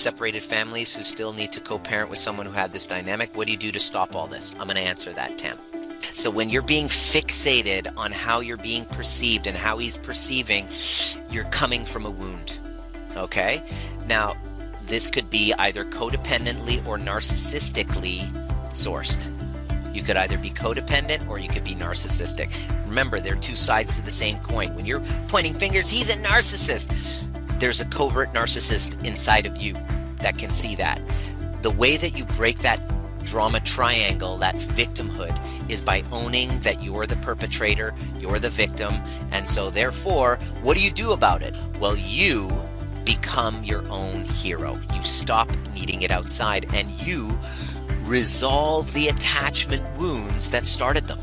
separated families who still need to co parent with someone who had this dynamic. What do you do to stop all this? I'm going to answer that, Tam. So when you're being fixated on how you're being perceived and how he's perceiving, you're coming from a wound. Okay? Now, this could be either codependently or narcissistically sourced. You could either be codependent or you could be narcissistic. Remember, they're two sides to the same coin. When you're pointing fingers, he's a narcissist. There's a covert narcissist inside of you that can see that. The way that you break that drama triangle, that victimhood, is by owning that you're the perpetrator, you're the victim, and so therefore, what do you do about it? Well, you become your own hero. You stop needing it outside and you resolve the attachment wounds that started them.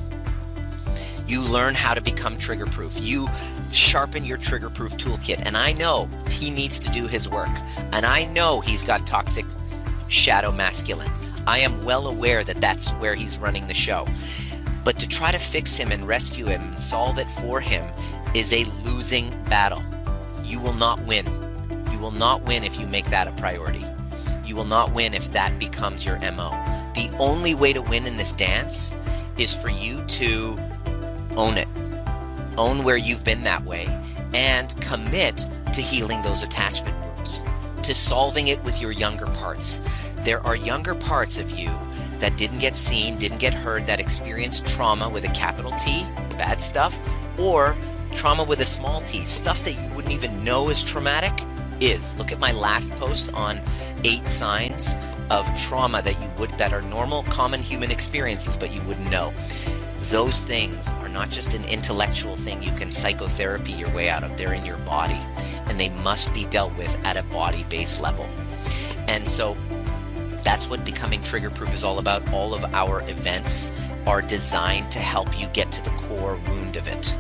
You learn how to become trigger proof. You sharpen your trigger proof toolkit. And I know he needs to do his work. And I know he's got toxic shadow masculine. I am well aware that that's where he's running the show. But to try to fix him and rescue him and solve it for him is a losing battle. You will not win. You will not win if you make that a priority. You will not win if that becomes your MO. The only way to win in this dance is for you to own it. Own where you've been that way and commit to healing those attachment wounds, to solving it with your younger parts there are younger parts of you that didn't get seen, didn't get heard, that experienced trauma with a capital T, bad stuff, or trauma with a small t, stuff that you wouldn't even know is traumatic, is. Look at my last post on eight signs of trauma that you would that are normal, common human experiences, but you wouldn't know. Those things are not just an intellectual thing you can psychotherapy your way out of. They're in your body, and they must be dealt with at a body-based level. And so that's what becoming trigger proof is all about. All of our events are designed to help you get to the core wound of it.